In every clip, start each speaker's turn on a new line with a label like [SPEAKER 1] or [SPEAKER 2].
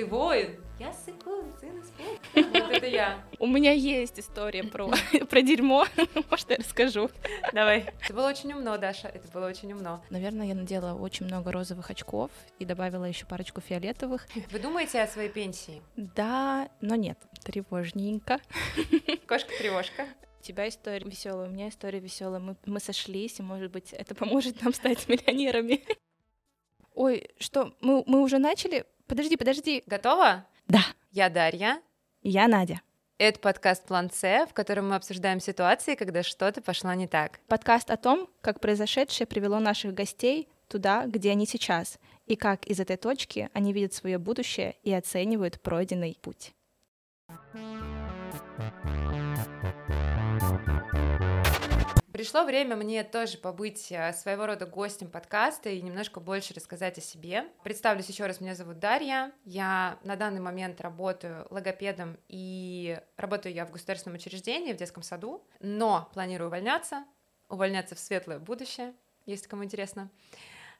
[SPEAKER 1] ты воин? Я сыкун, сын из Вот это я.
[SPEAKER 2] У меня есть история про, про дерьмо. Может, я расскажу.
[SPEAKER 1] Давай. Это было очень умно, Даша. Это было очень умно.
[SPEAKER 2] Наверное, я надела очень много розовых очков и добавила еще парочку фиолетовых.
[SPEAKER 1] Вы думаете о своей пенсии?
[SPEAKER 2] Да, но нет. Тревожненько.
[SPEAKER 1] Кошка-тревожка.
[SPEAKER 2] У тебя история веселая, у меня история веселая. Мы, мы сошлись, и, может быть, это поможет нам стать миллионерами. Ой, что, мы, мы уже начали? Подожди, подожди.
[SPEAKER 1] Готова?
[SPEAKER 2] Да.
[SPEAKER 1] Я Дарья.
[SPEAKER 2] Я Надя.
[SPEAKER 1] Это подкаст «План С», в котором мы обсуждаем ситуации, когда что-то пошло не так.
[SPEAKER 2] Подкаст о том, как произошедшее привело наших гостей туда, где они сейчас, и как из этой точки они видят свое будущее и оценивают пройденный путь.
[SPEAKER 1] Пришло время мне тоже побыть э, своего рода гостем подкаста и немножко больше рассказать о себе. Представлюсь еще раз, меня зовут Дарья. Я на данный момент работаю логопедом и работаю я в государственном учреждении, в детском саду, но планирую увольняться, увольняться в светлое будущее, если кому интересно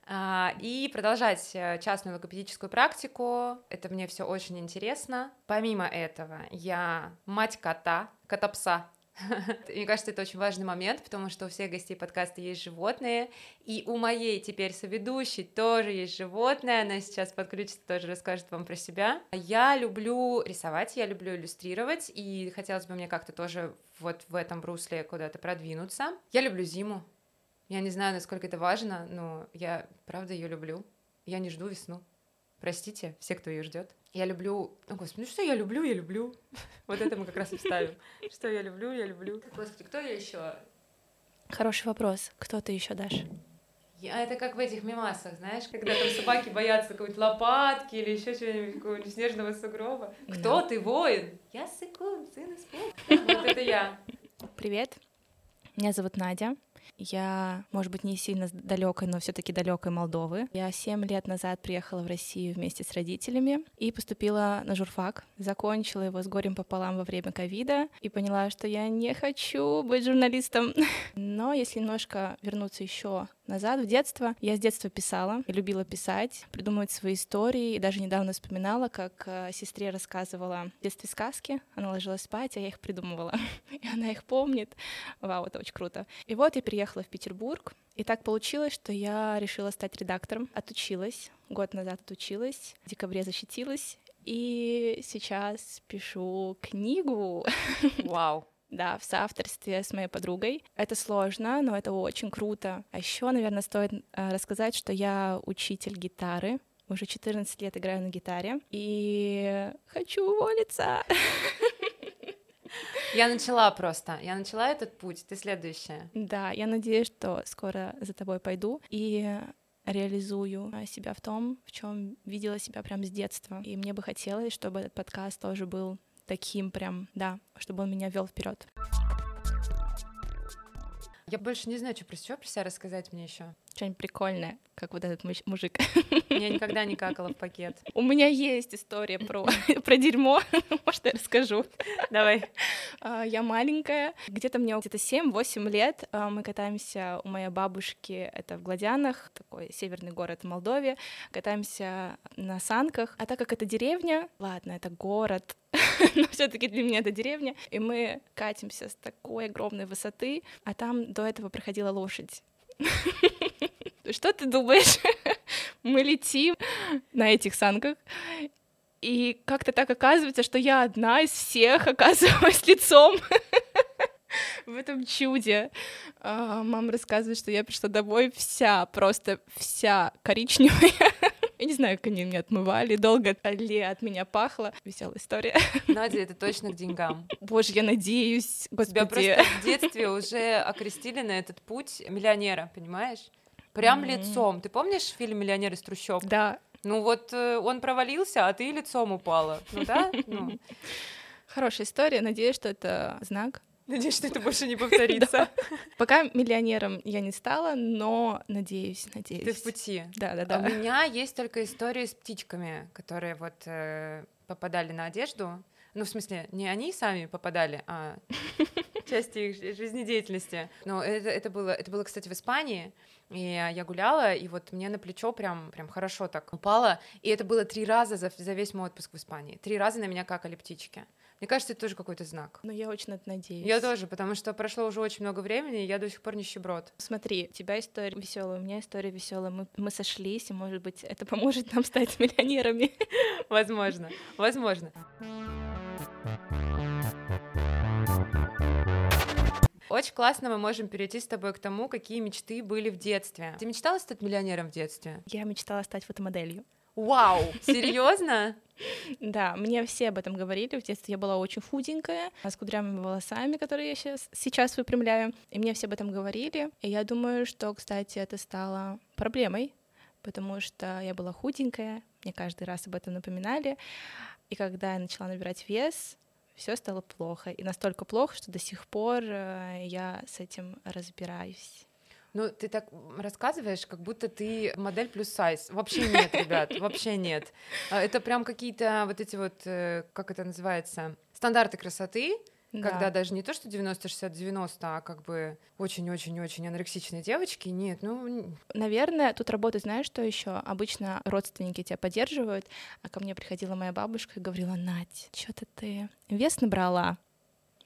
[SPEAKER 1] а, и продолжать э, частную логопедическую практику. Это мне все очень интересно. Помимо этого, я мать кота, кота-пса, Мне кажется, это очень важный момент, потому что у всех гостей подкаста есть животные, и у моей теперь соведущей тоже есть животное, она сейчас подключится, тоже расскажет вам про себя. Я люблю рисовать, я люблю иллюстрировать, и хотелось бы мне как-то тоже вот в этом русле куда-то продвинуться. Я люблю зиму, я не знаю, насколько это важно, но я правда ее люблю. Я не жду весну. Простите, все, кто ее ждет. Я люблю... О, господи, ну что я люблю, я люблю. Вот это мы как раз и вставим. Что я люблю, я люблю. Господи, кто я еще?
[SPEAKER 2] Хороший вопрос. Кто ты еще дашь?
[SPEAKER 1] Я, это как в этих мемасах, знаешь, когда там собаки боятся какой-то лопатки или еще чего-нибудь, какого-нибудь снежного сугроба. Кто ты, воин? Я Сыкун, сын из Вот это я.
[SPEAKER 2] Привет, меня зовут Надя. Я, может быть, не сильно далекой, но все-таки далекой Молдовы. Я семь лет назад приехала в Россию вместе с родителями и поступила на журфак. Закончила его с горем пополам во время ковида и поняла, что я не хочу быть журналистом. Но если немножко вернуться еще назад, в детство. Я с детства писала, любила писать, придумывать свои истории, и даже недавно вспоминала, как э, сестре рассказывала в детстве сказки, она ложилась спать, а я их придумывала, и она их помнит. Вау, это очень круто. И вот я переехала в Петербург, и так получилось, что я решила стать редактором, отучилась, год назад отучилась, в декабре защитилась, и сейчас пишу книгу.
[SPEAKER 1] Вау.
[SPEAKER 2] Да, в соавторстве с моей подругой. Это сложно, но это очень круто. А еще, наверное, стоит э, рассказать, что я учитель гитары. Уже 14 лет играю на гитаре. И хочу уволиться.
[SPEAKER 1] Я начала просто. Я начала этот путь. Ты следующая.
[SPEAKER 2] Да, я надеюсь, что скоро за тобой пойду. И реализую себя в том, в чем видела себя прям с детства. И мне бы хотелось, чтобы этот подкаст тоже был таким прям, да, чтобы он меня вел вперед.
[SPEAKER 1] Я больше не знаю, что про себя, про себя рассказать мне еще.
[SPEAKER 2] Что-нибудь прикольное, как вот этот мужик.
[SPEAKER 1] Я никогда не какала в пакет.
[SPEAKER 2] У меня есть история про, про дерьмо. Может, я расскажу.
[SPEAKER 1] Давай.
[SPEAKER 2] А, я маленькая. Где-то мне где-то 7-8 лет. А, мы катаемся у моей бабушки, это в Гладянах, такой северный город в Молдове. Катаемся на санках. А так как это деревня, ладно, это город, но все-таки для меня это деревня. И мы катимся с такой огромной высоты, а там до этого проходила лошадь. Что ты думаешь? Мы летим на этих санках, и как-то так оказывается, что я одна из всех оказываюсь лицом в этом чуде. А, мама рассказывает, что я пришла домой вся, просто вся коричневая. Я не знаю, как они меня отмывали, долго ли от меня пахло. Веселая история.
[SPEAKER 1] Надя, это точно к деньгам.
[SPEAKER 2] Боже, я надеюсь, господи.
[SPEAKER 1] Тебя просто в детстве уже окрестили на этот путь миллионера, понимаешь? Прям mm-hmm. лицом. Ты помнишь фильм «Миллионер из трущоб»?
[SPEAKER 2] Да.
[SPEAKER 1] Ну вот э, он провалился, а ты лицом упала. Ну да? Ну.
[SPEAKER 2] Хорошая история. Надеюсь, что это знак.
[SPEAKER 1] Надеюсь, что это больше не повторится.
[SPEAKER 2] Пока миллионером я не стала, но надеюсь, надеюсь.
[SPEAKER 1] Ты в пути.
[SPEAKER 2] Да, да, да.
[SPEAKER 1] у меня есть только истории с птичками, которые вот э, попадали на одежду. Ну, в смысле, не они сами попадали, а части их жизнедеятельности. Но это, это, было, это было, кстати, в Испании, и я гуляла, и вот мне на плечо прям, прям хорошо так упало, и это было три раза за, за весь мой отпуск в Испании. Три раза на меня какали птички. Мне кажется, это тоже какой-то знак.
[SPEAKER 2] Но я очень это надеюсь.
[SPEAKER 1] Я тоже, потому что прошло уже очень много времени, и я до сих пор нищеброд.
[SPEAKER 2] Смотри, у тебя история веселая, у меня история веселая. Мы, мы сошлись, и, может быть, это поможет нам стать миллионерами.
[SPEAKER 1] Возможно, возможно. Очень классно мы можем перейти с тобой к тому, какие мечты были в детстве. Ты мечтала стать миллионером в детстве?
[SPEAKER 2] Я мечтала стать фотомоделью.
[SPEAKER 1] Вау, серьезно?
[SPEAKER 2] Да, мне все об этом говорили. В детстве я была очень худенькая, с кудрявыми волосами, которые я сейчас, сейчас выпрямляю. И мне все об этом говорили. И я думаю, что, кстати, это стало проблемой, потому что я была худенькая, мне каждый раз об этом напоминали. И когда я начала набирать вес, все стало плохо. И настолько плохо, что до сих пор э, я с этим разбираюсь.
[SPEAKER 1] Ну, ты так рассказываешь, как будто ты модель плюс сайз. Вообще нет, ребят, вообще нет. А, это прям какие-то вот эти вот, э, как это называется, стандарты красоты, да. когда даже не то, что 90-60-90, а как бы очень-очень-очень анорексичные девочки, нет, ну...
[SPEAKER 2] Наверное, тут работает, знаешь, что еще? Обычно родственники тебя поддерживают, а ко мне приходила моя бабушка и говорила, Надь, что-то ты вес набрала,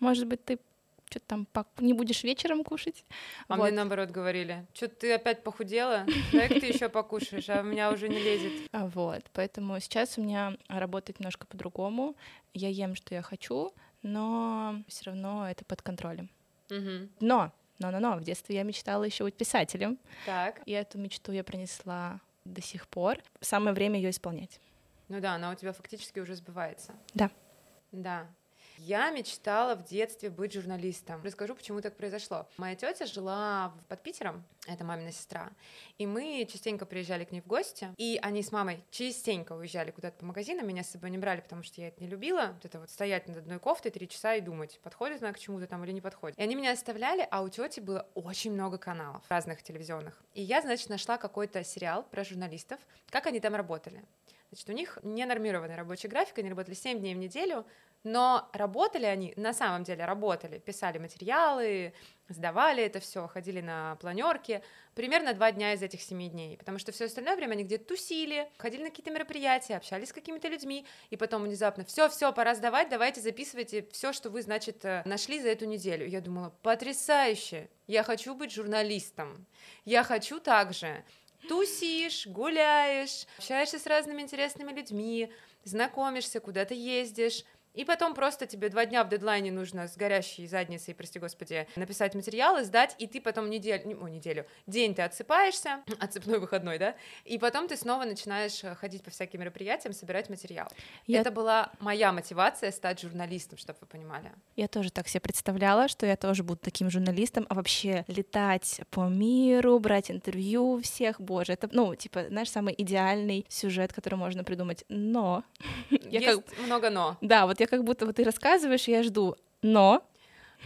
[SPEAKER 2] может быть, ты что-то там не будешь вечером кушать.
[SPEAKER 1] А вот. мне наоборот говорили, что ты опять похудела, дай ты еще покушаешь, а у меня уже не лезет.
[SPEAKER 2] А вот, поэтому сейчас у меня работает немножко по-другому. Я ем, что я хочу, но все равно это под контролем.
[SPEAKER 1] Угу.
[SPEAKER 2] Но, но, но, но, в детстве я мечтала еще быть писателем.
[SPEAKER 1] Так.
[SPEAKER 2] И эту мечту я принесла до сих пор. Самое время ее исполнять.
[SPEAKER 1] Ну да, она у тебя фактически уже сбывается.
[SPEAKER 2] Да.
[SPEAKER 1] Да. Я мечтала в детстве быть журналистом. Расскажу, почему так произошло. Моя тетя жила под Питером, это мамина сестра, и мы частенько приезжали к ней в гости, и они с мамой частенько уезжали куда-то по магазинам, меня с собой не брали, потому что я это не любила, вот это вот стоять над одной кофтой три часа и думать, подходит она к чему-то там или не подходит. И они меня оставляли, а у тети было очень много каналов разных телевизионных. И я, значит, нашла какой-то сериал про журналистов, как они там работали. Значит, у них ненормированный рабочий график, они работали 7 дней в неделю, но работали они, на самом деле работали, писали материалы, сдавали это все, ходили на планерки, примерно два дня из этих семи дней, потому что все остальное время они где-то тусили, ходили на какие-то мероприятия, общались с какими-то людьми, и потом внезапно все, все, пора сдавать, давайте записывайте все, что вы, значит, э, нашли за эту неделю. Я думала, потрясающе, я хочу быть журналистом, я хочу также тусишь, гуляешь, общаешься с разными интересными людьми, знакомишься, куда-то ездишь, и потом просто тебе два дня в дедлайне нужно с горящей задницей, прости господи, написать материалы, сдать, и ты потом неделю, о, неделю, день ты отсыпаешься, отсыпной выходной, да, и потом ты снова начинаешь э, ходить по всяким мероприятиям, собирать материал. Я... Это была моя мотивация стать журналистом, чтобы вы понимали.
[SPEAKER 2] Я тоже так себе представляла, что я тоже буду таким журналистом, а вообще летать по миру, брать интервью всех, боже, это, ну, типа, знаешь, самый идеальный сюжет, который можно придумать, но...
[SPEAKER 1] Есть как... много но.
[SPEAKER 2] Да, вот я как будто вот ты рассказываешь, я жду, но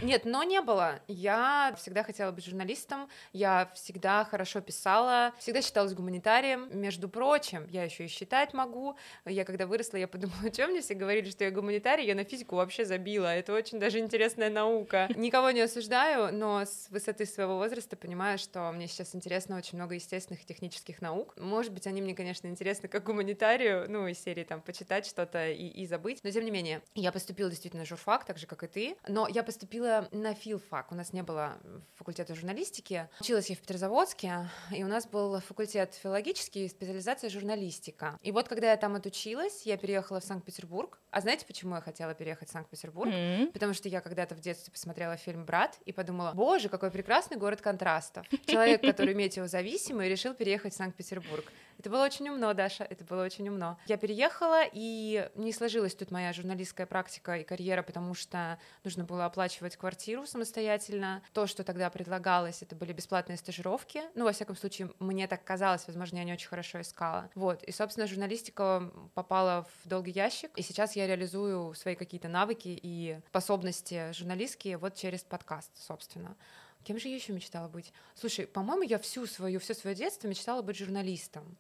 [SPEAKER 1] нет, но не было. Я всегда хотела быть журналистом, я всегда хорошо писала, всегда считалась гуманитарием. Между прочим, я еще и считать могу. Я когда выросла, я подумала, чем мне все говорили, что я гуманитарий, я на физику вообще забила. Это очень даже интересная наука. Никого не осуждаю, но с высоты своего возраста понимаю, что мне сейчас интересно очень много естественных и технических наук. Может быть, они мне, конечно, интересны как гуманитарию, ну, из серии там почитать что-то и, и забыть. Но тем не менее, я поступила действительно в журфак, так же, как и ты. Но я поступила поступила на филфак. У нас не было факультета журналистики. Училась я в Петрозаводске, и у нас был факультет филологический, специализация журналистика. И вот когда я там отучилась, я переехала в Санкт-Петербург. А знаете, почему я хотела переехать в Санкт-Петербург?
[SPEAKER 2] Mm-hmm.
[SPEAKER 1] Потому что я когда-то в детстве посмотрела фильм «Брат» и подумала, боже, какой прекрасный город контрастов. Человек, который метеозависимый, решил переехать в Санкт-Петербург. Это было очень умно, Даша, это было очень умно. Я переехала, и не сложилась тут моя журналистская практика и карьера, потому что нужно было оплачивать квартиру самостоятельно. То, что тогда предлагалось, это были бесплатные стажировки. Ну, во всяком случае, мне так казалось, возможно, я не очень хорошо искала. Вот, и, собственно, журналистика попала в долгий ящик, и сейчас я реализую свои какие-то навыки и способности журналистские вот через подкаст, собственно. Кем же я еще мечтала быть? Слушай, по-моему, я всю свою, все свое детство мечтала быть журналистом.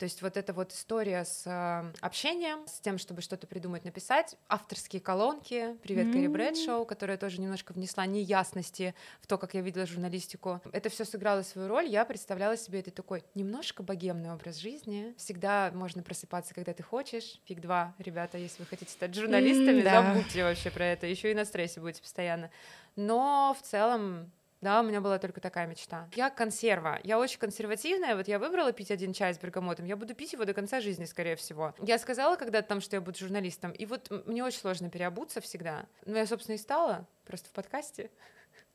[SPEAKER 1] То есть вот эта вот история с э, общением, с тем, чтобы что-то придумать, написать, авторские колонки, привет, mm-hmm. Кэрри Брэдшоу, которая тоже немножко внесла неясности в то, как я видела журналистику. Это все сыграло свою роль, я представляла себе это такой немножко богемный образ жизни. Всегда можно просыпаться, когда ты хочешь. Фиг два, ребята, если вы хотите стать журналистами, mm, да. забудьте вообще про это, еще и на стрессе будете постоянно. Но в целом да, у меня была только такая мечта. Я консерва. Я очень консервативная. Вот я выбрала пить один чай с бергамотом. Я буду пить его до конца жизни, скорее всего. Я сказала когда-то там, что я буду журналистом. И вот мне очень сложно переобуться всегда. Но я, собственно, и стала. Просто в подкасте.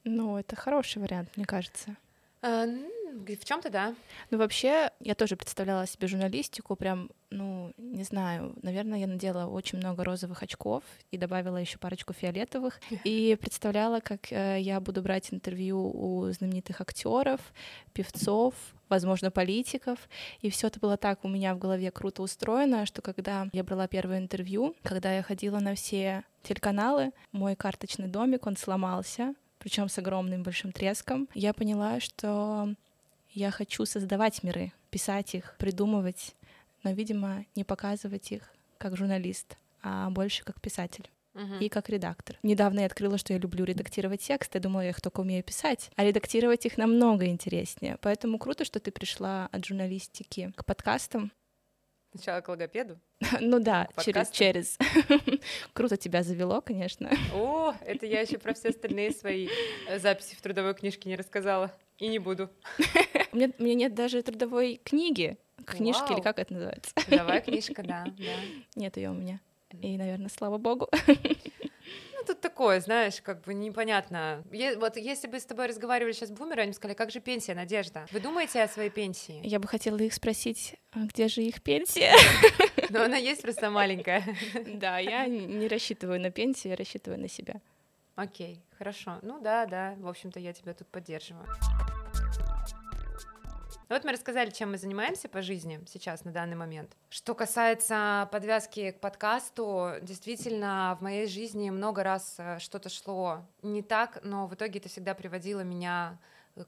[SPEAKER 2] Ну, это хороший вариант, мне кажется.
[SPEAKER 1] А, в чем-то да.
[SPEAKER 2] Ну, вообще, я тоже представляла себе журналистику, прям, ну, не знаю, наверное, я надела очень много розовых очков и добавила еще парочку фиолетовых, и представляла, как э, я буду брать интервью у знаменитых актеров, певцов, возможно, политиков, и все это было так у меня в голове круто устроено, что когда я брала первое интервью, когда я ходила на все телеканалы, мой карточный домик, он сломался, причем с огромным большим треском, я поняла, что я хочу создавать миры, писать их, придумывать, но, видимо, не показывать их как журналист, а больше как писатель. Uh-huh. и как редактор. Недавно я открыла, что я люблю редактировать тексты, думала, я их только умею писать, а редактировать их намного интереснее. Поэтому круто, что ты пришла от журналистики к подкастам.
[SPEAKER 1] Сначала к логопеду?
[SPEAKER 2] Ну да, через, через. Круто тебя завело, конечно.
[SPEAKER 1] О, это я еще про все остальные свои э, записи в трудовой книжке не рассказала. И не буду.
[SPEAKER 2] У меня, у меня нет даже трудовой книги. Книжки, Вау. или как это называется?
[SPEAKER 1] Трудовая книжка, да, да.
[SPEAKER 2] Нет ее у меня. И, наверное, слава богу.
[SPEAKER 1] Такое, знаешь, как бы непонятно. Е- вот если бы с тобой разговаривали сейчас бумеры, они бы сказали, как же пенсия, Надежда? Вы думаете о своей пенсии?
[SPEAKER 2] Я бы хотела их спросить, а где же их пенсия?
[SPEAKER 1] Но она есть просто маленькая.
[SPEAKER 2] Да, я не рассчитываю на пенсию, я рассчитываю на себя.
[SPEAKER 1] Окей, хорошо. Ну да, да, в общем-то, я тебя тут поддерживаю. Ну вот мы рассказали, чем мы занимаемся по жизни сейчас, на данный момент. Что касается подвязки к подкасту, действительно, в моей жизни много раз э, что-то шло не так, но в итоге это всегда приводило меня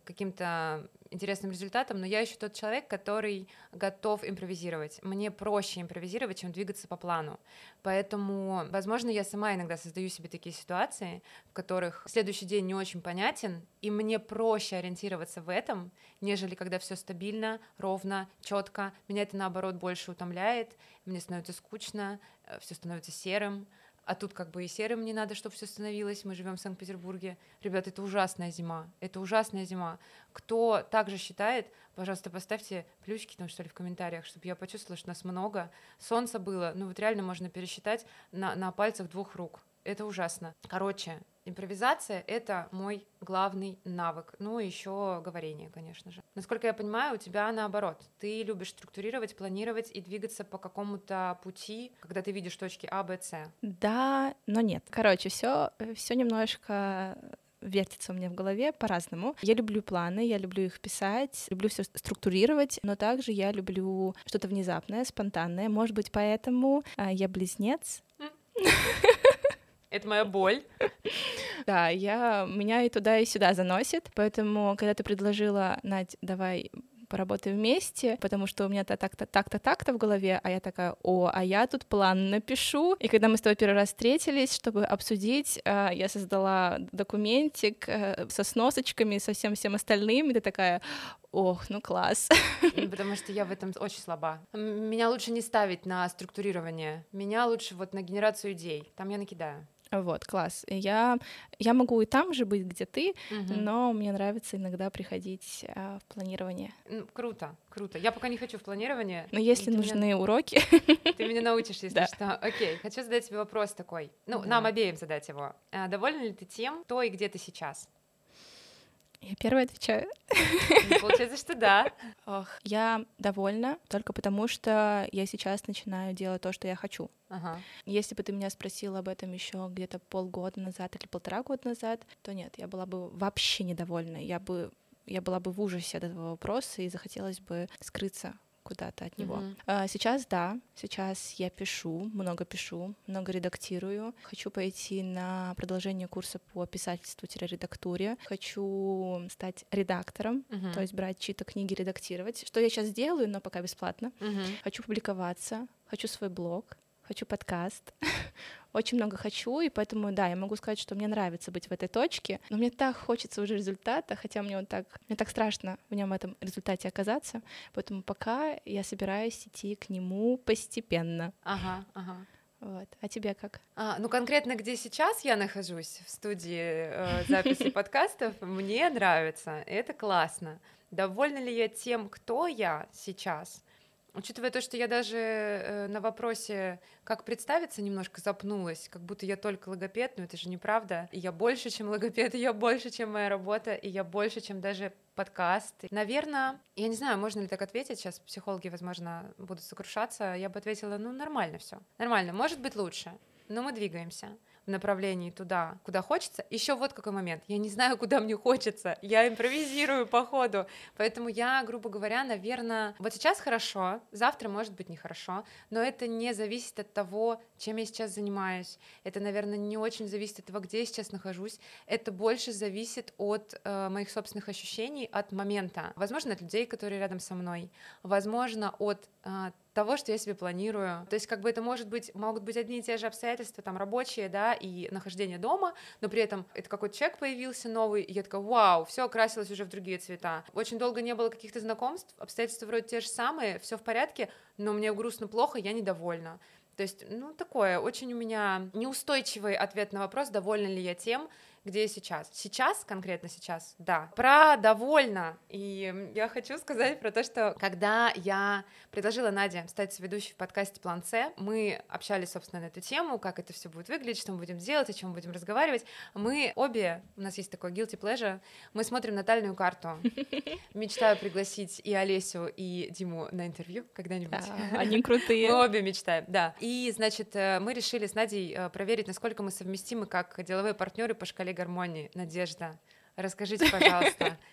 [SPEAKER 1] каким-то интересным результатом, но я еще тот человек, который готов импровизировать. Мне проще импровизировать, чем двигаться по плану. Поэтому, возможно, я сама иногда создаю себе такие ситуации, в которых следующий день не очень понятен, и мне проще ориентироваться в этом, нежели когда все стабильно, ровно, четко. Меня это наоборот больше утомляет, мне становится скучно, э, все становится серым а тут как бы и серым не надо, чтобы все становилось. Мы живем в Санкт-Петербурге. Ребят, это ужасная зима. Это ужасная зима. Кто также считает, пожалуйста, поставьте плюсики там, что ли, в комментариях, чтобы я почувствовала, что нас много. Солнца было, ну вот реально можно пересчитать на, на пальцах двух рук. Это ужасно. Короче, Импровизация — это мой главный навык. Ну, еще говорение, конечно же. Насколько я понимаю, у тебя наоборот. Ты любишь структурировать, планировать и двигаться по какому-то пути, когда ты видишь точки А, Б, С.
[SPEAKER 2] Да, но нет. Короче, все, все немножко вертится у меня в голове по-разному. Я люблю планы, я люблю их писать, люблю все структурировать, но также я люблю что-то внезапное, спонтанное. Может быть, поэтому а, я близнец.
[SPEAKER 1] Это моя боль.
[SPEAKER 2] Да, я, меня и туда, и сюда заносит, поэтому, когда ты предложила, Надь, давай поработаем вместе, потому что у меня то так-то, так-то, так-то в голове, а я такая, о, а я тут план напишу. И когда мы с тобой первый раз встретились, чтобы обсудить, э, я создала документик э, со сносочками, со всем всем остальным, и ты такая, ох, ну класс.
[SPEAKER 1] Потому что я в этом очень слаба. Меня лучше не ставить на структурирование, меня лучше вот на генерацию идей, там я накидаю.
[SPEAKER 2] Вот, класс. Я, я могу и там же быть, где ты, угу. но мне нравится иногда приходить а, в планирование.
[SPEAKER 1] Ну, круто, круто. Я пока не хочу в планирование.
[SPEAKER 2] Но если нужны меня... уроки...
[SPEAKER 1] Ты меня научишь, если да. что. Окей, хочу задать тебе вопрос такой. Ну, да. нам обеим задать его. А, довольна ли ты тем, кто и где ты сейчас?
[SPEAKER 2] Я первая отвечаю.
[SPEAKER 1] Ну, получается, что да.
[SPEAKER 2] Ох, я довольна только потому, что я сейчас начинаю делать то, что я хочу.
[SPEAKER 1] Ага.
[SPEAKER 2] Если бы ты меня спросил об этом еще где-то полгода назад или полтора года назад, то нет, я была бы вообще недовольна. Я бы я была бы в ужасе от этого вопроса и захотелось бы скрыться куда-то от него. Mm-hmm. Сейчас да, сейчас я пишу, много пишу, много редактирую. Хочу пойти на продолжение курса по писательству-редактуре. Хочу стать редактором, mm-hmm. то есть брать чьи-то книги, редактировать. Что я сейчас делаю, но пока бесплатно. Mm-hmm. Хочу публиковаться, хочу свой блог хочу подкаст, очень много хочу, и поэтому, да, я могу сказать, что мне нравится быть в этой точке, но мне так хочется уже результата, хотя мне он так, мне так страшно в нем этом результате оказаться, поэтому пока я собираюсь идти к нему постепенно.
[SPEAKER 1] Ага, ага.
[SPEAKER 2] Вот. А тебе как?
[SPEAKER 1] А, ну, конкретно где сейчас я нахожусь в студии э, записи подкастов, мне нравится, это классно. Довольна ли я тем, кто я сейчас? Учитывая то, что я даже э, на вопросе, как представиться, немножко запнулась, как будто я только логопед, но это же неправда. И я больше, чем логопед, и я больше, чем моя работа, и я больше, чем даже подкаст. Наверное, я не знаю, можно ли так ответить, сейчас психологи, возможно, будут сокрушаться, я бы ответила, ну, нормально все, нормально, может быть лучше, но мы двигаемся в направлении туда, куда хочется. Еще вот какой момент. Я не знаю, куда мне хочется. Я импровизирую по ходу. Поэтому я, грубо говоря, наверное, вот сейчас хорошо, завтра может быть нехорошо, но это не зависит от того, чем я сейчас занимаюсь. Это, наверное, не очень зависит от того, где я сейчас нахожусь. Это больше зависит от э, моих собственных ощущений, от момента. Возможно, от людей, которые рядом со мной. Возможно, от э, того, что я себе планирую. То есть как бы это может быть, могут быть одни и те же обстоятельства, там рабочие, да, и нахождение дома, но при этом это какой-то человек появился новый, и я такая, вау, все окрасилось уже в другие цвета. Очень долго не было каких-то знакомств, обстоятельства вроде те же самые, все в порядке, но мне грустно, плохо, я недовольна. То есть, ну, такое, очень у меня неустойчивый ответ на вопрос, довольна ли я тем, где я сейчас. Сейчас, конкретно сейчас, да. Про довольно. И я хочу сказать про то, что когда я предложила Наде стать ведущей в подкасте «План С», мы общались, собственно, на эту тему, как это все будет выглядеть, что мы будем делать, о чем мы будем разговаривать. Мы обе, у нас есть такой guilty pleasure, мы смотрим натальную карту. Мечтаю пригласить и Олесю, и Диму на интервью когда-нибудь.
[SPEAKER 2] Да, они крутые.
[SPEAKER 1] Мы обе мечтаем, да. И, значит, э, мы решили с Надей э, проверить, насколько мы совместимы как деловые партнеры по шкале гармонии. Надежда, расскажите, пожалуйста.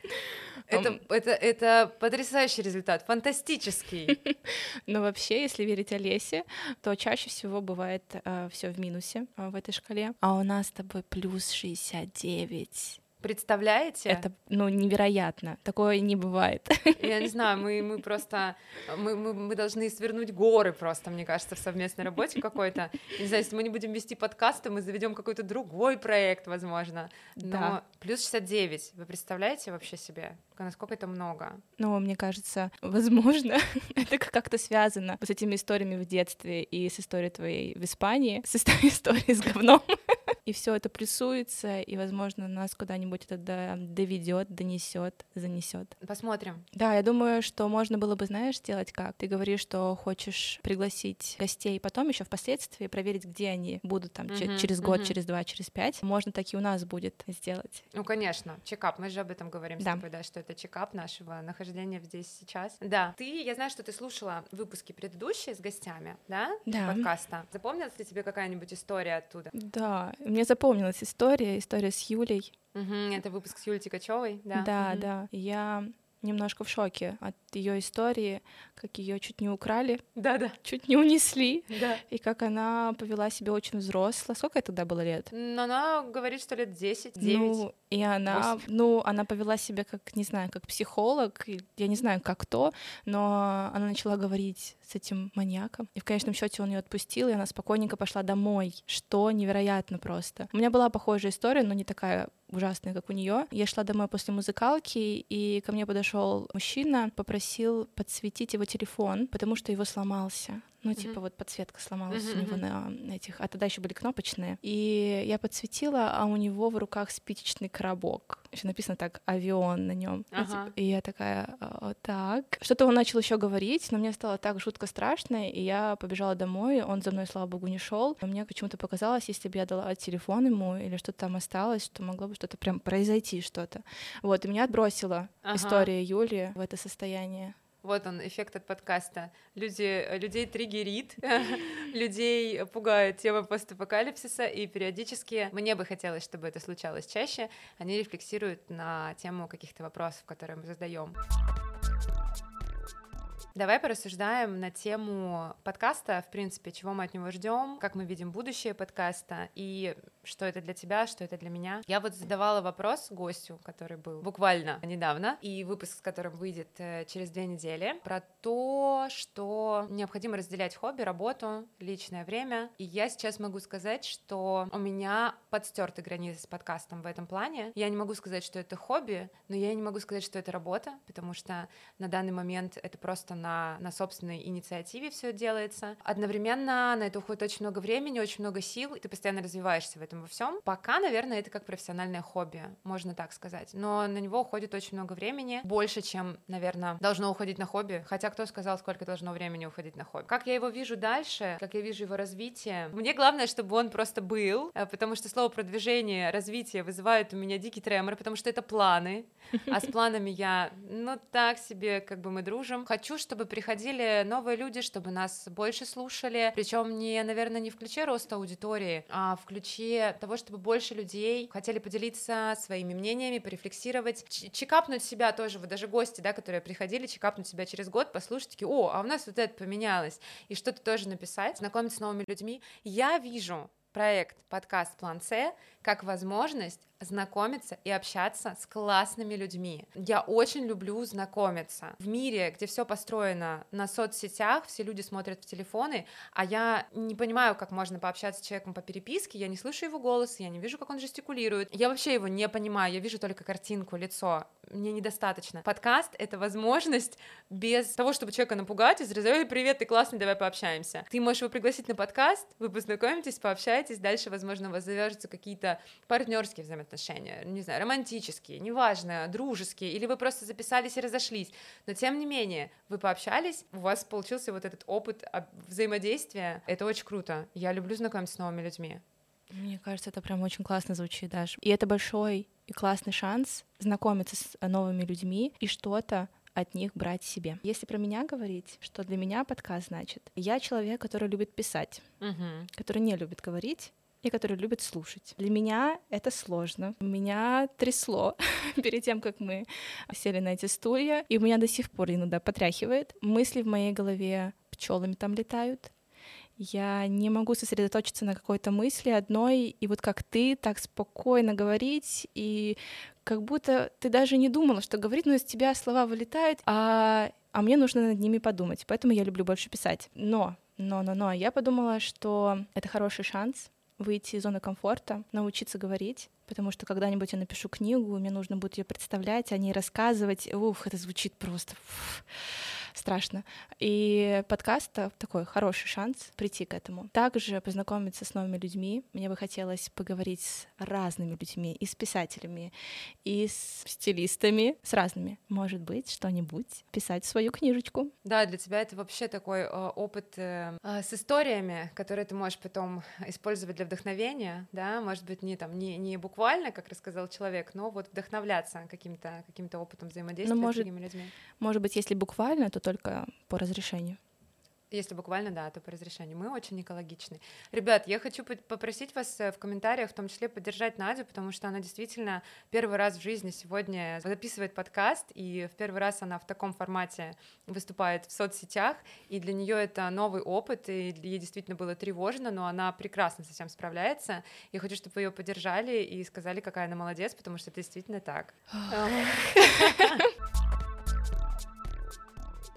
[SPEAKER 1] Это, это, это потрясающий результат, фантастический.
[SPEAKER 2] Но вообще, если верить Олесе, то чаще всего бывает э, все в минусе э, в этой шкале. А у нас с тобой плюс 69.
[SPEAKER 1] Представляете?
[SPEAKER 2] Это, ну, невероятно. Такое не бывает.
[SPEAKER 1] Я не знаю, мы, мы просто... Мы, мы, мы должны свернуть горы просто, мне кажется, в совместной работе какой-то. Не знаю, если мы не будем вести подкасты, мы заведем какой-то другой проект, возможно. Но да. плюс 69. Вы представляете вообще себе? Насколько это много?
[SPEAKER 2] Ну, мне кажется, возможно, это как-то связано с этими историями в детстве и с историей твоей в Испании, с историей с говном и все это прессуется, и, возможно, нас куда-нибудь это доведет, донесет, занесет.
[SPEAKER 1] Посмотрим.
[SPEAKER 2] Да, я думаю, что можно было бы, знаешь, сделать как? Ты говоришь, что хочешь пригласить гостей, потом еще впоследствии проверить, где они будут там uh-huh, через год, uh-huh. через два, через пять. Можно так и у нас будет сделать.
[SPEAKER 1] Ну, конечно, чекап. Мы же об этом говорим да. с тобой, да, что это чекап нашего нахождения здесь сейчас. Да. Ты, я знаю, что ты слушала выпуски предыдущие с гостями, да?
[SPEAKER 2] Да.
[SPEAKER 1] Подкаста. Запомнилась ли тебе какая-нибудь история оттуда?
[SPEAKER 2] Да, мне запомнилась история, история с Юлей.
[SPEAKER 1] Угу, это выпуск с Юлей Тикачевой, да?
[SPEAKER 2] Да,
[SPEAKER 1] угу.
[SPEAKER 2] да. Я немножко в шоке от ее истории, как ее чуть не украли,
[SPEAKER 1] да, да,
[SPEAKER 2] чуть не унесли,
[SPEAKER 1] да,
[SPEAKER 2] и как она повела себя очень взросло. Сколько ей тогда было лет?
[SPEAKER 1] Ну, она говорит, что лет 10, 9.
[SPEAKER 2] Ну, и она, 8. ну, она повела себя как, не знаю, как психолог, я не знаю, как кто, но она начала говорить с этим маньяком. И в конечном счете он ее отпустил, и она спокойненько пошла домой, что невероятно просто. У меня была похожая история, но не такая ужасная, как у нее. Я шла домой после музыкалки, и ко мне подошел мужчина, попросил подсветить его телефон, потому что его сломался. Ну, mm-hmm. типа вот подсветка сломалась mm-hmm. у него на этих, а тогда еще были кнопочные. И я подсветила, а у него в руках спичечный коробок. Еще написано так авион на нем.
[SPEAKER 1] Ага. Uh-huh.
[SPEAKER 2] типа, и я такая, так. Что-то он начал еще говорить, но мне стало так жутко страшно, и я побежала домой. Он за мной, слава богу, не шел. Мне почему-то показалось, если бы я дала телефон ему или что-то там осталось, то могло бы что-то прям произойти, что-то. Вот, и меня отбросила ага. история Юли в это состояние.
[SPEAKER 1] Вот он, эффект от подкаста. Люди, людей триггерит, людей пугают тема постапокалипсиса, и периодически мне бы хотелось, чтобы это случалось чаще. Они рефлексируют на тему каких-то вопросов, которые мы задаем. Давай порассуждаем на тему подкаста, в принципе, чего мы от него ждем, как мы видим будущее подкаста и что это для тебя, что это для меня. Я вот задавала вопрос гостю, который был буквально недавно, и выпуск, с которым выйдет э, через две недели, про то, что необходимо разделять хобби, работу, личное время. И я сейчас могу сказать, что у меня подстерты границы с подкастом в этом плане. Я не могу сказать, что это хобби, но я не могу сказать, что это работа, потому что на данный момент это просто на, на собственной инициативе все делается. Одновременно на это уходит очень много времени, очень много сил, и ты постоянно развиваешься в этом во всем. Пока, наверное, это как профессиональное хобби, можно так сказать. Но на него уходит очень много времени, больше, чем, наверное, должно уходить на хобби. Хотя кто сказал, сколько должно времени уходить на хобби? Как я его вижу дальше, как я вижу его развитие, мне главное, чтобы он просто был, э, потому что слово продвижение, развитие вызывает у меня дикий тремор, потому что это планы, а с планами я, ну так себе, как бы мы дружим. Хочу, чтобы приходили новые люди, чтобы нас больше слушали, причем не, наверное, не в ключе роста аудитории, а в ключе того, чтобы больше людей хотели поделиться своими мнениями, порефлексировать, чекапнуть себя тоже, вот даже гости, да, которые приходили, чекапнуть себя через год, послушать, такие, о, а у нас вот это поменялось, и что-то тоже написать, знакомиться с новыми людьми. Я вижу проект подкаст План С как возможность знакомиться и общаться с классными людьми. Я очень люблю знакомиться. В мире, где все построено на соцсетях, все люди смотрят в телефоны, а я не понимаю, как можно пообщаться с человеком по переписке, я не слышу его голос, я не вижу, как он жестикулирует. Я вообще его не понимаю, я вижу только картинку, лицо. Мне недостаточно. Подкаст — это возможность без того, чтобы человека напугать, и сказать, привет, ты классный, давай пообщаемся. Ты можешь его пригласить на подкаст, вы познакомитесь, пообщаетесь, дальше, возможно, у вас завяжутся какие-то партнерские взаимоотношения, не знаю, романтические, неважно, дружеские, или вы просто записались и разошлись, но тем не менее, вы пообщались, у вас получился вот этот опыт взаимодействия, это очень круто, я люблю знакомиться с новыми людьми.
[SPEAKER 2] Мне кажется, это прям очень классно звучит даже. И это большой и классный шанс знакомиться с новыми людьми и что-то от них брать себе. Если про меня говорить, что для меня подкаст значит, я человек, который любит писать, угу. который не любит говорить, и который любит слушать. Для меня это сложно. Меня трясло перед тем, как мы сели на эти стулья, и у меня до сих пор иногда потряхивает. Мысли в моей голове пчелами там летают. Я не могу сосредоточиться на какой-то мысли одной, и вот как ты, так спокойно говорить, и как будто ты даже не думала, что говорить, но из тебя слова вылетают, а, а мне нужно над ними подумать. Поэтому я люблю больше писать. Но, но, но, но, я подумала, что это хороший шанс выйти из зоны комфорта, научиться говорить, потому что когда-нибудь я напишу книгу, мне нужно будет ее представлять, о ней рассказывать. Уф, это звучит просто страшно. И подкаст — такой хороший шанс прийти к этому. Также познакомиться с новыми людьми. Мне бы хотелось поговорить с разными людьми, и с писателями, и с стилистами, с разными. Может быть, что-нибудь, писать свою книжечку.
[SPEAKER 1] Да, для тебя это вообще такой э, опыт э, э, с историями, которые ты можешь потом использовать для вдохновения, да, может быть, не там, не, не буквально, как рассказал человек, но вот вдохновляться каким-то каким опытом взаимодействия ну,
[SPEAKER 2] может,
[SPEAKER 1] с другими людьми.
[SPEAKER 2] Может быть, если буквально, то только по разрешению.
[SPEAKER 1] Если буквально, да, то по разрешению. Мы очень экологичны. Ребят, я хочу попросить вас э, в комментариях в том числе поддержать Надю, потому что она действительно первый раз в жизни сегодня записывает подкаст, и в первый раз она в таком формате выступает в соцсетях, и для нее это новый опыт, и ей действительно было тревожно, но она прекрасно со всем справляется. Я хочу, чтобы вы ее поддержали и сказали, какая она молодец, потому что это действительно так.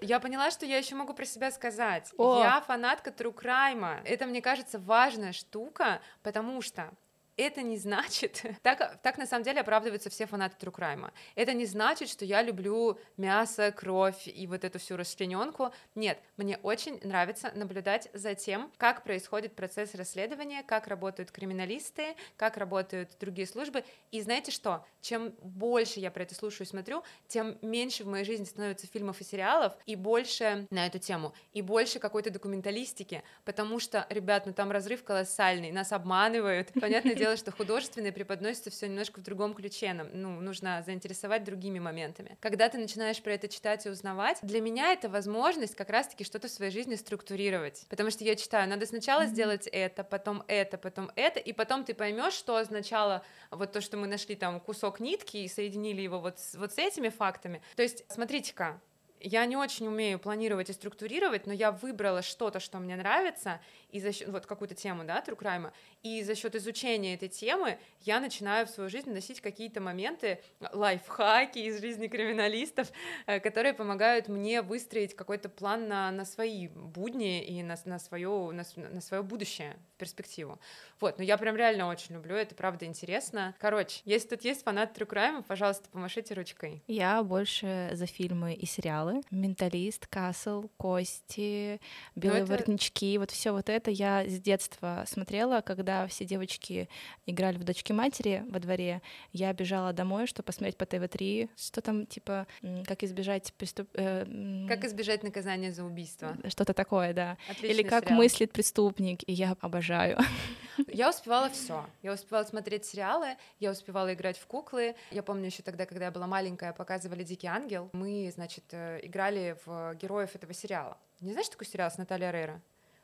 [SPEAKER 1] Я поняла, что я еще могу про себя сказать. О. Я фанатка True Crime. Это, мне кажется, важная штука, потому что это не значит... так, так на самом деле оправдываются все фанаты True Crime. Это не значит, что я люблю мясо, кровь и вот эту всю расчлененку. Нет, мне очень нравится наблюдать за тем, как происходит процесс расследования, как работают криминалисты, как работают другие службы. И знаете что? Чем больше я про это слушаю и смотрю, тем меньше в моей жизни становится фильмов и сериалов, и больше на эту тему, и больше какой-то документалистики, потому что, ребят, ну там разрыв колоссальный, нас обманывают, понятное дело, дело, что художественное преподносится все немножко в другом ключе. Нам, ну, нужно заинтересовать другими моментами. Когда ты начинаешь про это читать и узнавать, для меня это возможность как раз-таки что-то в своей жизни структурировать. Потому что я читаю, надо сначала mm-hmm. сделать это, потом это, потом это, и потом ты поймешь, что означало вот то, что мы нашли там кусок нитки и соединили его вот с, вот с этими фактами. То есть, смотрите-ка, я не очень умею планировать и структурировать, но я выбрала что-то, что мне нравится, и за счет, вот какую-то тему, да, crime, и за счет изучения этой темы я начинаю в свою жизнь носить какие-то моменты, лайфхаки из жизни криминалистов, э, которые помогают мне выстроить какой-то план на, на свои будни и на, на, свое, на, на свое будущее перспективу. Вот, но я прям реально очень люблю, это правда интересно. Короче, если тут есть фанат crime, пожалуйста, помашите ручкой.
[SPEAKER 2] Я больше за фильмы и сериалы. «Менталист», «Касл», «Кости», «Белые это... воротнички», вот все вот это я с детства смотрела, когда все девочки играли в дочки матери во дворе, я бежала домой, чтобы посмотреть по ТВ-3, что там, типа, как избежать преступ... Э,
[SPEAKER 1] как избежать наказания за убийство.
[SPEAKER 2] Что-то такое, да.
[SPEAKER 1] Отличный
[SPEAKER 2] Или как
[SPEAKER 1] сериал.
[SPEAKER 2] мыслит преступник, и я обожаю.
[SPEAKER 1] Я успевала все. Я успевала смотреть сериалы, я успевала играть в куклы. Я помню еще тогда, когда я была маленькая, показывали Дикий ангел. Мы, значит, э, играли в героев этого сериала. Не знаешь такой сериал с Натальей Рейра?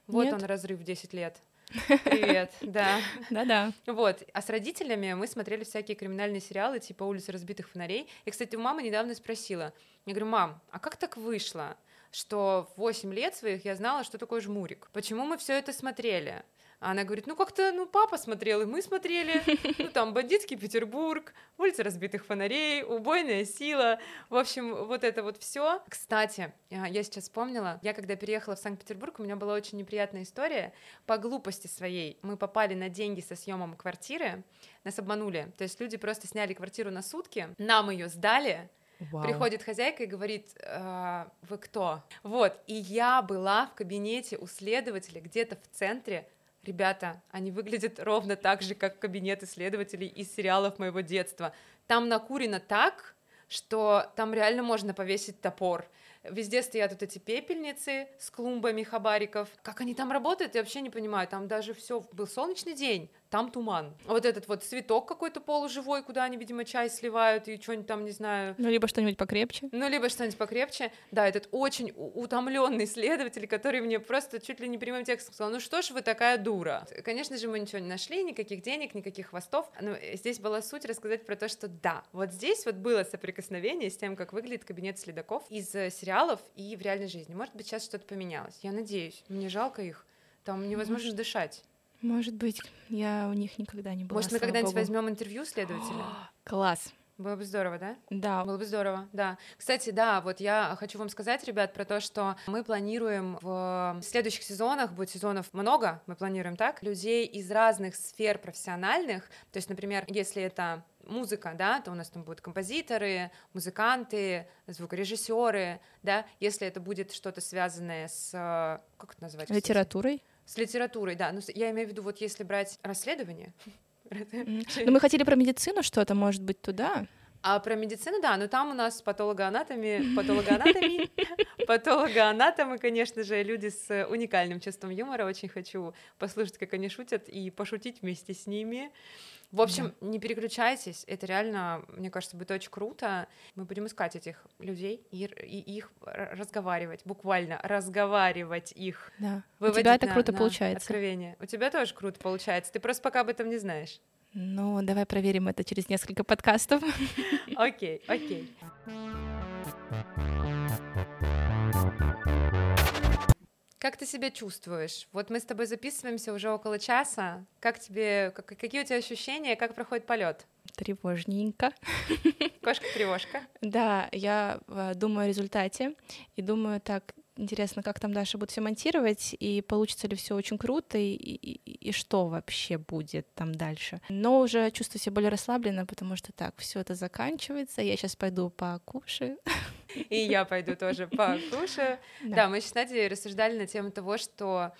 [SPEAKER 1] Вот
[SPEAKER 2] Нет.
[SPEAKER 1] он разрыв в 10 лет. Привет, да.
[SPEAKER 2] Да-да.
[SPEAKER 1] Вот, а с родителями мы смотрели всякие криминальные сериалы, типа «Улица разбитых фонарей». И, кстати, у мамы недавно спросила, я говорю, мам, а как так вышло, что в 8 лет своих я знала, что такое жмурик? Почему мы все это смотрели? А она говорит, ну как-то, ну папа смотрел, и мы смотрели, ну там бандитский Петербург, улица разбитых фонарей, убойная сила, в общем, вот это вот все. Кстати, а, я сейчас вспомнила, я когда переехала в Санкт-Петербург, у меня была очень неприятная история, по глупости своей мы попали на деньги со съемом квартиры, нас обманули, то есть люди просто сняли квартиру на сутки, нам ее сдали,
[SPEAKER 2] Вау.
[SPEAKER 1] Приходит хозяйка и говорит, «А, вы кто? Вот, и я была в кабинете у следователя где-то в центре, Ребята, они выглядят ровно так же, как кабинет исследователей из сериалов моего детства. Там накурено так, что там реально можно повесить топор. Везде стоят вот эти пепельницы с клумбами хабариков. Как они там работают, я вообще не понимаю. Там даже все был солнечный день, там туман. Вот этот вот цветок какой-то полуживой, куда они, видимо, чай сливают и что-нибудь там, не знаю.
[SPEAKER 2] Ну, либо что-нибудь покрепче.
[SPEAKER 1] Ну, либо что-нибудь покрепче. Да, этот очень утомленный следователь, который мне просто чуть ли не прямым текстом сказал, ну что ж вы такая дура. Конечно же, мы ничего не нашли, никаких денег, никаких хвостов. Но здесь была суть рассказать про то, что да, вот здесь вот было соприкосновение с тем, как выглядит кабинет следаков из э, сериалов и в реальной жизни. Может быть, сейчас что-то поменялось. Я надеюсь. Мне жалко их. Там невозможно
[SPEAKER 2] Может.
[SPEAKER 1] дышать.
[SPEAKER 2] Может быть, я у них никогда не была.
[SPEAKER 1] Может, мы когда-нибудь возьмем интервью следователя?
[SPEAKER 2] Класс.
[SPEAKER 1] Было бы здорово, да?
[SPEAKER 2] Да,
[SPEAKER 1] Было бы здорово, да. Кстати, да, вот я хочу вам сказать, ребят, про то, что мы планируем в следующих сезонах, будет сезонов много, мы планируем так, людей из разных сфер профессиональных, то есть, например, если это музыка, да, то у нас там будут композиторы, музыканты, звукорежиссеры, да, если это будет что-то связанное с, э, как это назвать? кстати? С литературой, да, ну, с- я имею в виду, вот если брать расследование.
[SPEAKER 2] Но мы хотели про медицину что-то, может быть, туда.
[SPEAKER 1] А про медицину, да, но там у нас патологоанатоми, патологоанатоми, патологоанатомы, конечно же, люди с уникальным чувством юмора. Очень хочу послушать, как они шутят, и пошутить вместе с ними. В общем, не переключайтесь, это реально, мне кажется, будет очень круто. Мы будем искать этих людей и, и их разговаривать, буквально разговаривать их.
[SPEAKER 2] Да. У тебя это
[SPEAKER 1] на-
[SPEAKER 2] круто
[SPEAKER 1] на
[SPEAKER 2] получается.
[SPEAKER 1] Откровение. У тебя тоже круто получается. Ты просто пока об этом не знаешь.
[SPEAKER 2] Ну, давай проверим это через несколько подкастов.
[SPEAKER 1] Окей, окей. Как ты себя чувствуешь? Вот мы с тобой записываемся уже около часа. Как тебе, как- какие у тебя ощущения, как проходит полет?
[SPEAKER 2] Тревожненько.
[SPEAKER 1] Кошка-тревожка.
[SPEAKER 2] Да, я э, думаю о результате и думаю, так интересно, как там Даша будет все монтировать и получится ли все очень круто и, и- и что вообще будет там дальше. Но уже чувствую себя более расслабленно, потому что так все это заканчивается. Я сейчас пойду покушаю.
[SPEAKER 1] И я пойду тоже покушаю. Да, мы сейчас с Надей рассуждали на тему того, что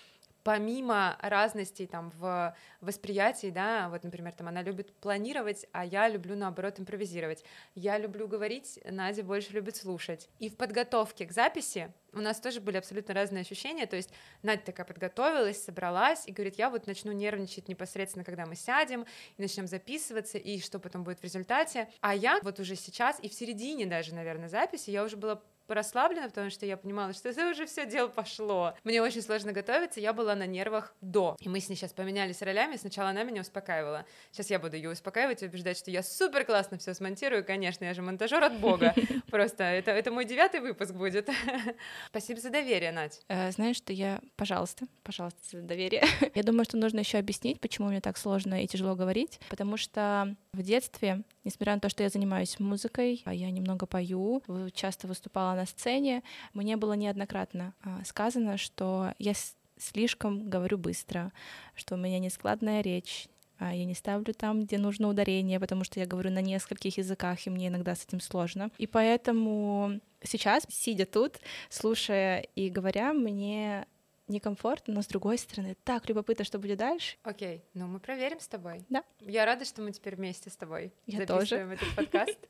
[SPEAKER 1] помимо разностей там в восприятии, да, вот, например, там она любит планировать, а я люблю, наоборот, импровизировать. Я люблю говорить, Надя больше любит слушать. И в подготовке к записи у нас тоже были абсолютно разные ощущения, то есть Надя такая подготовилась, собралась и говорит, я вот начну нервничать непосредственно, когда мы сядем, и начнем записываться, и что потом будет в результате. А я вот уже сейчас, и в середине даже, наверное, записи, я уже была расслаблена, потому что я понимала, что это уже все дело пошло. Мне очень сложно готовиться, я была на нервах до. И мы с ней сейчас поменялись ролями. Сначала она меня успокаивала. Сейчас я буду ее успокаивать и убеждать, что я супер классно все смонтирую. Конечно, я же монтажер от бога. Просто это, это мой девятый выпуск будет. Спасибо за доверие, Надь.
[SPEAKER 2] Э, знаешь, что я... Пожалуйста, пожалуйста, за доверие. я думаю, что нужно еще объяснить, почему мне так сложно и тяжело говорить. Потому что в детстве, несмотря на то, что я занимаюсь музыкой, а я немного пою, часто выступала на сцене, мне было неоднократно а, сказано, что я слишком говорю быстро, что у меня нескладная речь, я не ставлю там, где нужно ударение, потому что я говорю на нескольких языках, и мне иногда с этим сложно. И поэтому сейчас, сидя тут, слушая и говоря, мне некомфортно, но с другой стороны, так любопытно, что будет дальше.
[SPEAKER 1] Окей, ну мы проверим с тобой.
[SPEAKER 2] Да.
[SPEAKER 1] Я рада, что мы теперь вместе с тобой
[SPEAKER 2] Я
[SPEAKER 1] записываем
[SPEAKER 2] тоже.
[SPEAKER 1] этот подкаст.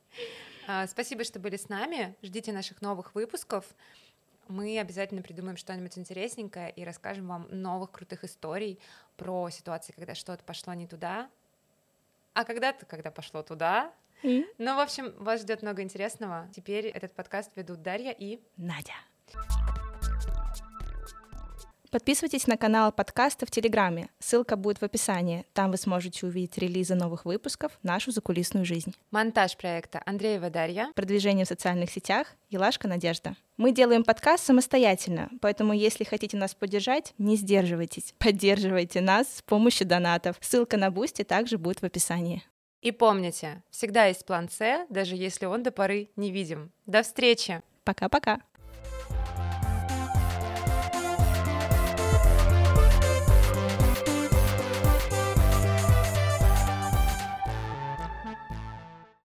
[SPEAKER 1] А, спасибо, что были с нами. Ждите наших новых выпусков. Мы обязательно придумаем что-нибудь интересненькое и расскажем вам новых крутых историй про ситуации, когда что-то пошло не туда, а когда-то, когда пошло туда.
[SPEAKER 2] Mm.
[SPEAKER 1] Ну, в общем, вас ждет много интересного. Теперь этот подкаст ведут Дарья и
[SPEAKER 2] Надя. Подписывайтесь на канал подкаста в Телеграме. Ссылка будет в описании. Там вы сможете увидеть релизы новых выпусков, нашу закулисную жизнь.
[SPEAKER 1] монтаж проекта Андреева Дарья.
[SPEAKER 2] Продвижение в социальных сетях Елашка Надежда. Мы делаем подкаст самостоятельно, поэтому если хотите нас поддержать, не сдерживайтесь. Поддерживайте нас с помощью донатов. Ссылка на Boosty также будет в описании.
[SPEAKER 1] И помните, всегда есть план С, даже если он до поры невидим. До встречи!
[SPEAKER 2] Пока-пока.